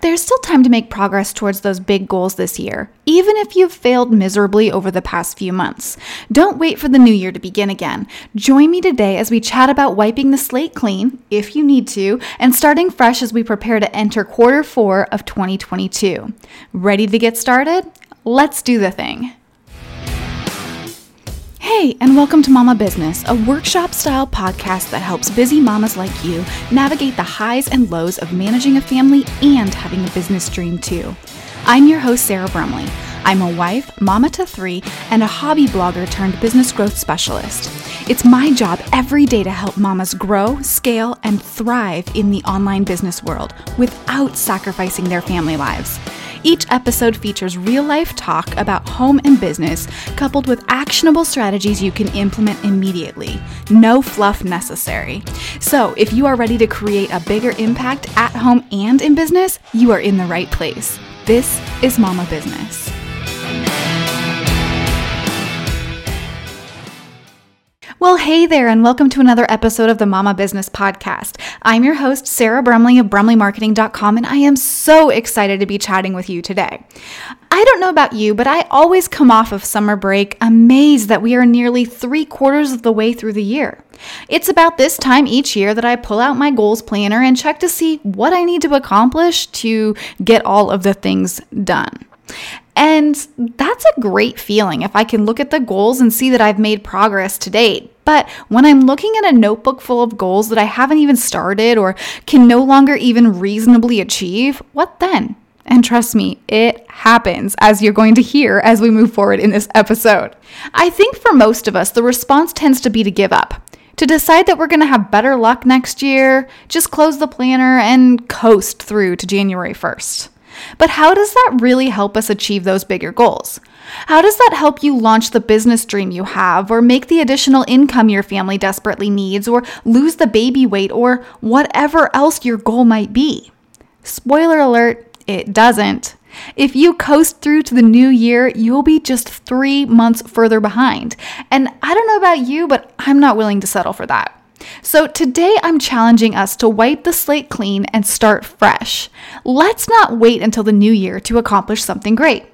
there's still time to make progress towards those big goals this year, even if you've failed miserably over the past few months. Don't wait for the new year to begin again. Join me today as we chat about wiping the slate clean, if you need to, and starting fresh as we prepare to enter quarter four of 2022. Ready to get started? Let's do the thing. Hey, and welcome to Mama Business, a workshop style podcast that helps busy mamas like you navigate the highs and lows of managing a family and having a business dream too. I'm your host, Sarah Brumley. I'm a wife, mama to three, and a hobby blogger turned business growth specialist. It's my job every day to help mamas grow, scale, and thrive in the online business world without sacrificing their family lives. Each episode features real life talk about home and business, coupled with actionable strategies you can implement immediately. No fluff necessary. So, if you are ready to create a bigger impact at home and in business, you are in the right place. This is Mama Business. Well, hey there, and welcome to another episode of the Mama Business Podcast. I'm your host, Sarah Brumley of BrumleyMarketing.com, and I am so excited to be chatting with you today. I don't know about you, but I always come off of summer break amazed that we are nearly three quarters of the way through the year. It's about this time each year that I pull out my goals planner and check to see what I need to accomplish to get all of the things done. And that's a great feeling if I can look at the goals and see that I've made progress to date. But when I'm looking at a notebook full of goals that I haven't even started or can no longer even reasonably achieve, what then? And trust me, it happens, as you're going to hear as we move forward in this episode. I think for most of us, the response tends to be to give up, to decide that we're going to have better luck next year, just close the planner and coast through to January 1st. But how does that really help us achieve those bigger goals? How does that help you launch the business dream you have, or make the additional income your family desperately needs, or lose the baby weight, or whatever else your goal might be? Spoiler alert, it doesn't. If you coast through to the new year, you'll be just three months further behind. And I don't know about you, but I'm not willing to settle for that. So, today I'm challenging us to wipe the slate clean and start fresh. Let's not wait until the new year to accomplish something great.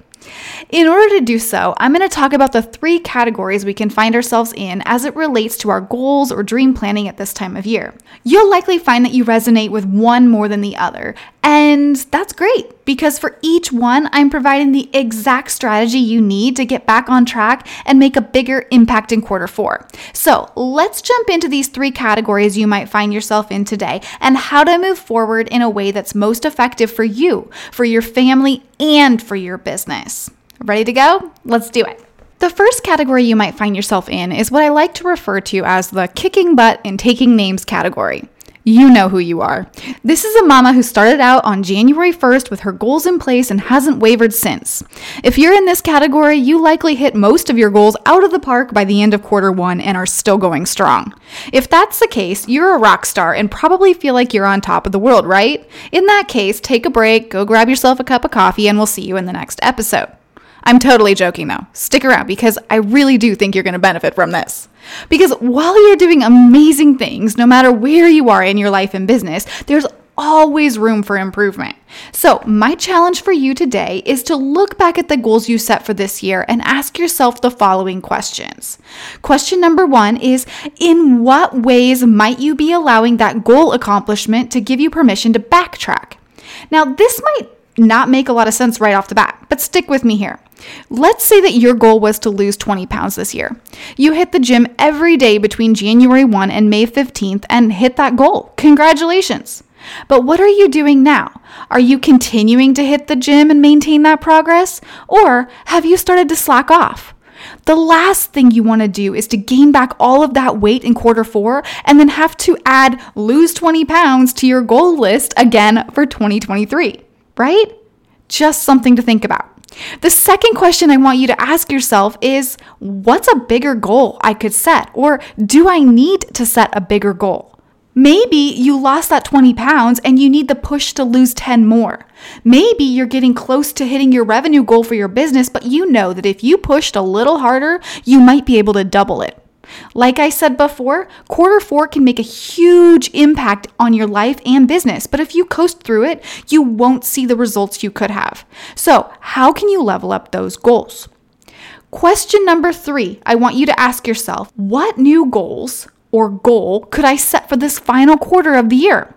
In order to do so, I'm going to talk about the three categories we can find ourselves in as it relates to our goals or dream planning at this time of year. You'll likely find that you resonate with one more than the other, and that's great because for each one, I'm providing the exact strategy you need to get back on track and make a bigger impact in quarter four. So let's jump into these three categories you might find yourself in today and how to move forward in a way that's most effective for you, for your family, and for your business. Ready to go? Let's do it. The first category you might find yourself in is what I like to refer to as the kicking butt and taking names category you know who you are. This is a mama who started out on January 1st with her goals in place and hasn't wavered since. If you're in this category, you likely hit most of your goals out of the park by the end of quarter one and are still going strong. If that's the case, you're a rock star and probably feel like you're on top of the world, right? In that case, take a break, go grab yourself a cup of coffee, and we'll see you in the next episode. I'm totally joking though. Stick around because I really do think you're going to benefit from this. Because while you're doing amazing things, no matter where you are in your life and business, there's always room for improvement. So, my challenge for you today is to look back at the goals you set for this year and ask yourself the following questions. Question number one is In what ways might you be allowing that goal accomplishment to give you permission to backtrack? Now, this might not make a lot of sense right off the bat, but stick with me here. Let's say that your goal was to lose 20 pounds this year. You hit the gym every day between January 1 and May 15th and hit that goal. Congratulations. But what are you doing now? Are you continuing to hit the gym and maintain that progress? Or have you started to slack off? The last thing you want to do is to gain back all of that weight in quarter four and then have to add lose 20 pounds to your goal list again for 2023, right? Just something to think about. The second question I want you to ask yourself is what's a bigger goal I could set? Or do I need to set a bigger goal? Maybe you lost that 20 pounds and you need the push to lose 10 more. Maybe you're getting close to hitting your revenue goal for your business, but you know that if you pushed a little harder, you might be able to double it. Like I said before, quarter four can make a huge impact on your life and business, but if you coast through it, you won't see the results you could have. So, how can you level up those goals? Question number three I want you to ask yourself what new goals or goal could I set for this final quarter of the year?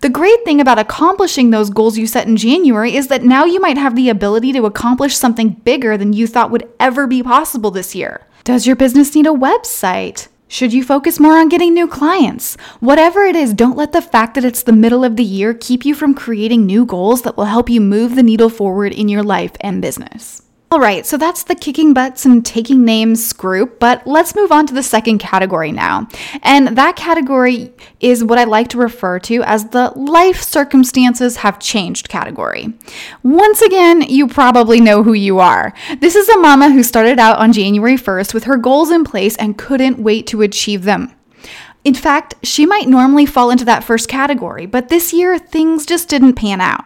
The great thing about accomplishing those goals you set in January is that now you might have the ability to accomplish something bigger than you thought would ever be possible this year. Does your business need a website? Should you focus more on getting new clients? Whatever it is, don't let the fact that it's the middle of the year keep you from creating new goals that will help you move the needle forward in your life and business. All right, so that's the kicking butts and taking names group, but let's move on to the second category now. And that category is what I like to refer to as the life circumstances have changed category. Once again, you probably know who you are. This is a mama who started out on January 1st with her goals in place and couldn't wait to achieve them. In fact, she might normally fall into that first category, but this year things just didn't pan out.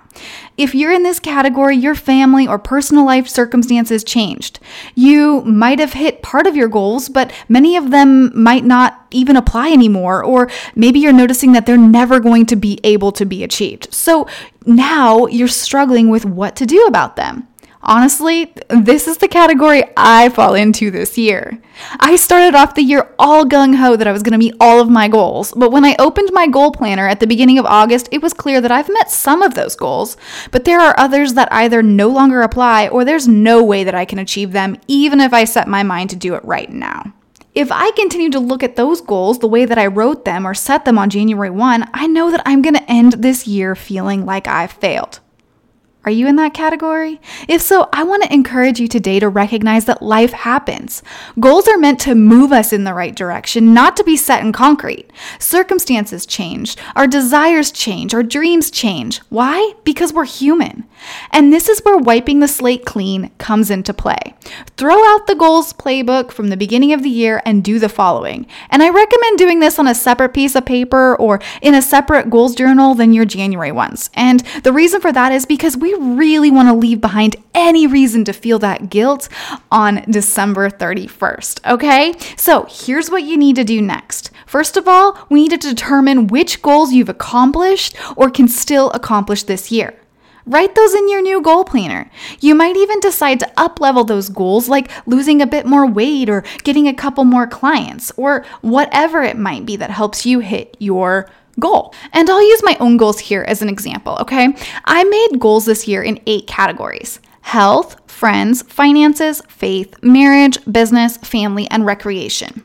If you're in this category, your family or personal life circumstances changed. You might have hit part of your goals, but many of them might not even apply anymore, or maybe you're noticing that they're never going to be able to be achieved. So now you're struggling with what to do about them. Honestly, this is the category I fall into this year. I started off the year all gung ho that I was going to meet all of my goals, but when I opened my goal planner at the beginning of August, it was clear that I've met some of those goals, but there are others that either no longer apply or there's no way that I can achieve them, even if I set my mind to do it right now. If I continue to look at those goals the way that I wrote them or set them on January 1, I know that I'm going to end this year feeling like I've failed. Are you in that category? If so, I want to encourage you today to recognize that life happens. Goals are meant to move us in the right direction, not to be set in concrete. Circumstances change, our desires change, our dreams change. Why? Because we're human. And this is where wiping the slate clean comes into play. Throw out the goals playbook from the beginning of the year and do the following. And I recommend doing this on a separate piece of paper or in a separate goals journal than your January ones. And the reason for that is because we really want to leave behind any reason to feel that guilt on December 31st. Okay? So here's what you need to do next. First of all, we need to determine which goals you've accomplished or can still accomplish this year. Write those in your new goal planner. You might even decide to uplevel those goals like losing a bit more weight or getting a couple more clients or whatever it might be that helps you hit your goal. And I'll use my own goals here as an example, okay? I made goals this year in eight categories health, friends, finances, faith, marriage, business, family, and recreation.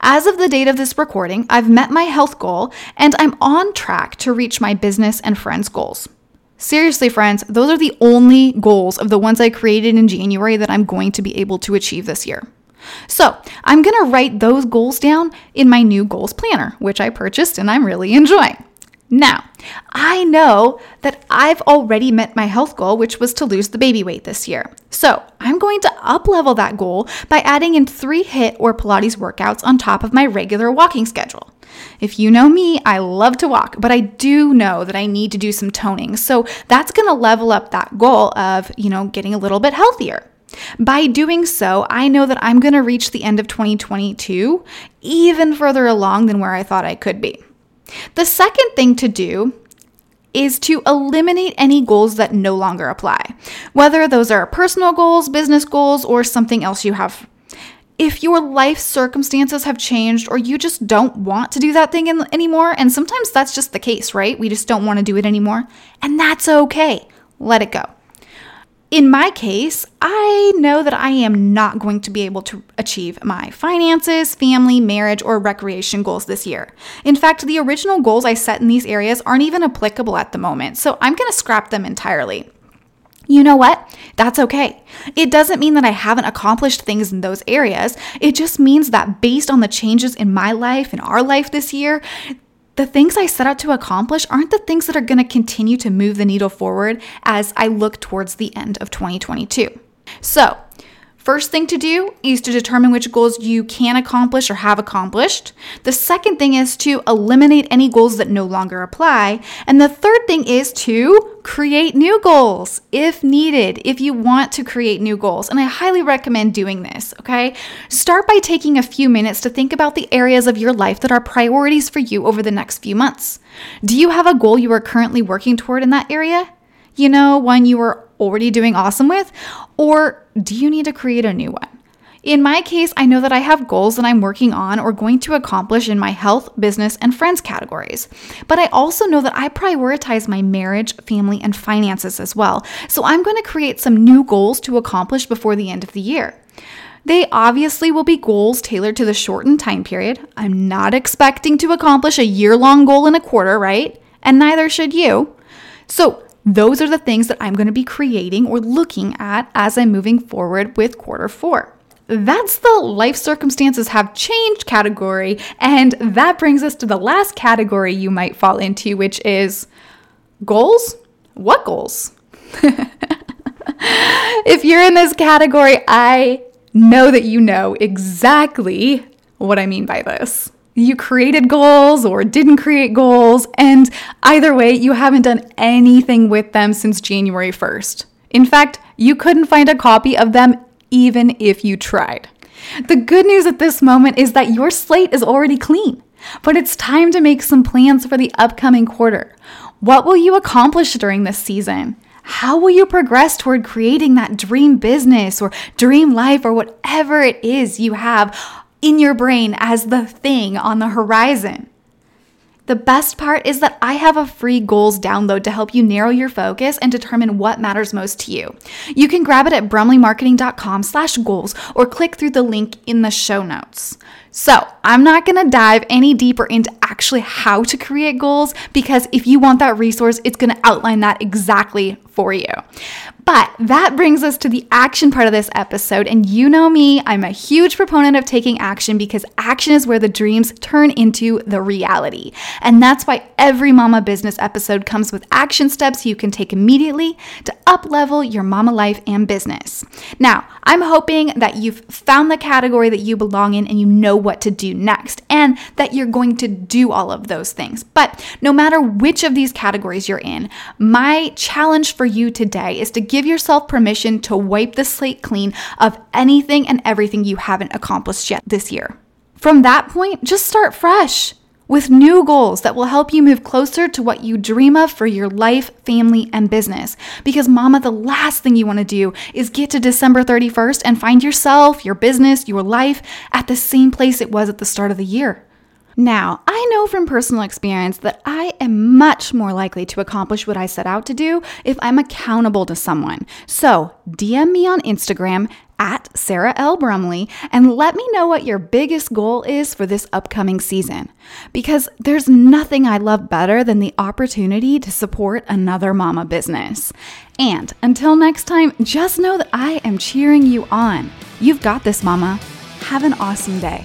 As of the date of this recording, I've met my health goal and I'm on track to reach my business and friends goals. Seriously, friends, those are the only goals of the ones I created in January that I'm going to be able to achieve this year. So I'm going to write those goals down in my new goals planner, which I purchased and I'm really enjoying. Now, I know that I've already met my health goal, which was to lose the baby weight this year. So I'm going to up level that goal by adding in three HIIT or Pilates workouts on top of my regular walking schedule. If you know me, I love to walk, but I do know that I need to do some toning. So that's going to level up that goal of, you know, getting a little bit healthier. By doing so, I know that I'm going to reach the end of 2022 even further along than where I thought I could be. The second thing to do is to eliminate any goals that no longer apply, whether those are personal goals, business goals, or something else you have. If your life circumstances have changed or you just don't want to do that thing in, anymore, and sometimes that's just the case, right? We just don't want to do it anymore, and that's okay. Let it go. In my case, I know that I am not going to be able to achieve my finances, family, marriage, or recreation goals this year. In fact, the original goals I set in these areas aren't even applicable at the moment, so I'm going to scrap them entirely. You know what? That's okay. It doesn't mean that I haven't accomplished things in those areas. It just means that based on the changes in my life and our life this year, the things I set out to accomplish aren't the things that are going to continue to move the needle forward as I look towards the end of 2022. So, first thing to do is to determine which goals you can accomplish or have accomplished. The second thing is to eliminate any goals that no longer apply. And the third thing is to create new goals if needed, if you want to create new goals. And I highly recommend doing this, okay? Start by taking a few minutes to think about the areas of your life that are priorities for you over the next few months. Do you have a goal you are currently working toward in that area? You know, one you are already doing awesome with? Or do you need to create a new one? In my case, I know that I have goals that I'm working on or going to accomplish in my health, business, and friends categories. But I also know that I prioritize my marriage, family, and finances as well. So I'm going to create some new goals to accomplish before the end of the year. They obviously will be goals tailored to the shortened time period. I'm not expecting to accomplish a year long goal in a quarter, right? And neither should you. So those are the things that I'm going to be creating or looking at as I'm moving forward with quarter four. That's the life circumstances have changed category. And that brings us to the last category you might fall into, which is goals. What goals? if you're in this category, I know that you know exactly what I mean by this you created goals or didn't create goals, and either way, you haven't done anything with them since January 1st. In fact, you couldn't find a copy of them even if you tried. The good news at this moment is that your slate is already clean, but it's time to make some plans for the upcoming quarter. What will you accomplish during this season? How will you progress toward creating that dream business or dream life or whatever it is you have in your brain as the thing on the horizon. The best part is that I have a free goals download to help you narrow your focus and determine what matters most to you. You can grab it at brumleymarketing.com slash goals or click through the link in the show notes. So I'm not gonna dive any deeper into actually how to create goals because if you want that resource, it's gonna outline that exactly for you. But that brings us to the action part of this episode. And you know me, I'm a huge proponent of taking action because action is where the dreams turn into the reality. And that's why every mama business episode comes with action steps you can take immediately to up level your mama life and business. Now, I'm hoping that you've found the category that you belong in and you know what to do next, and that you're going to do all of those things. But no matter which of these categories you're in, my challenge for you today is to give yourself permission to wipe the slate clean of anything and everything you haven't accomplished yet this year. From that point, just start fresh with new goals that will help you move closer to what you dream of for your life, family, and business. Because, mama, the last thing you want to do is get to December 31st and find yourself, your business, your life at the same place it was at the start of the year. Now, I know from personal experience that I am much more likely to accomplish what I set out to do if I'm accountable to someone. So, DM me on Instagram at Sarah L. Brumley and let me know what your biggest goal is for this upcoming season. Because there's nothing I love better than the opportunity to support another mama business. And until next time, just know that I am cheering you on. You've got this, mama. Have an awesome day.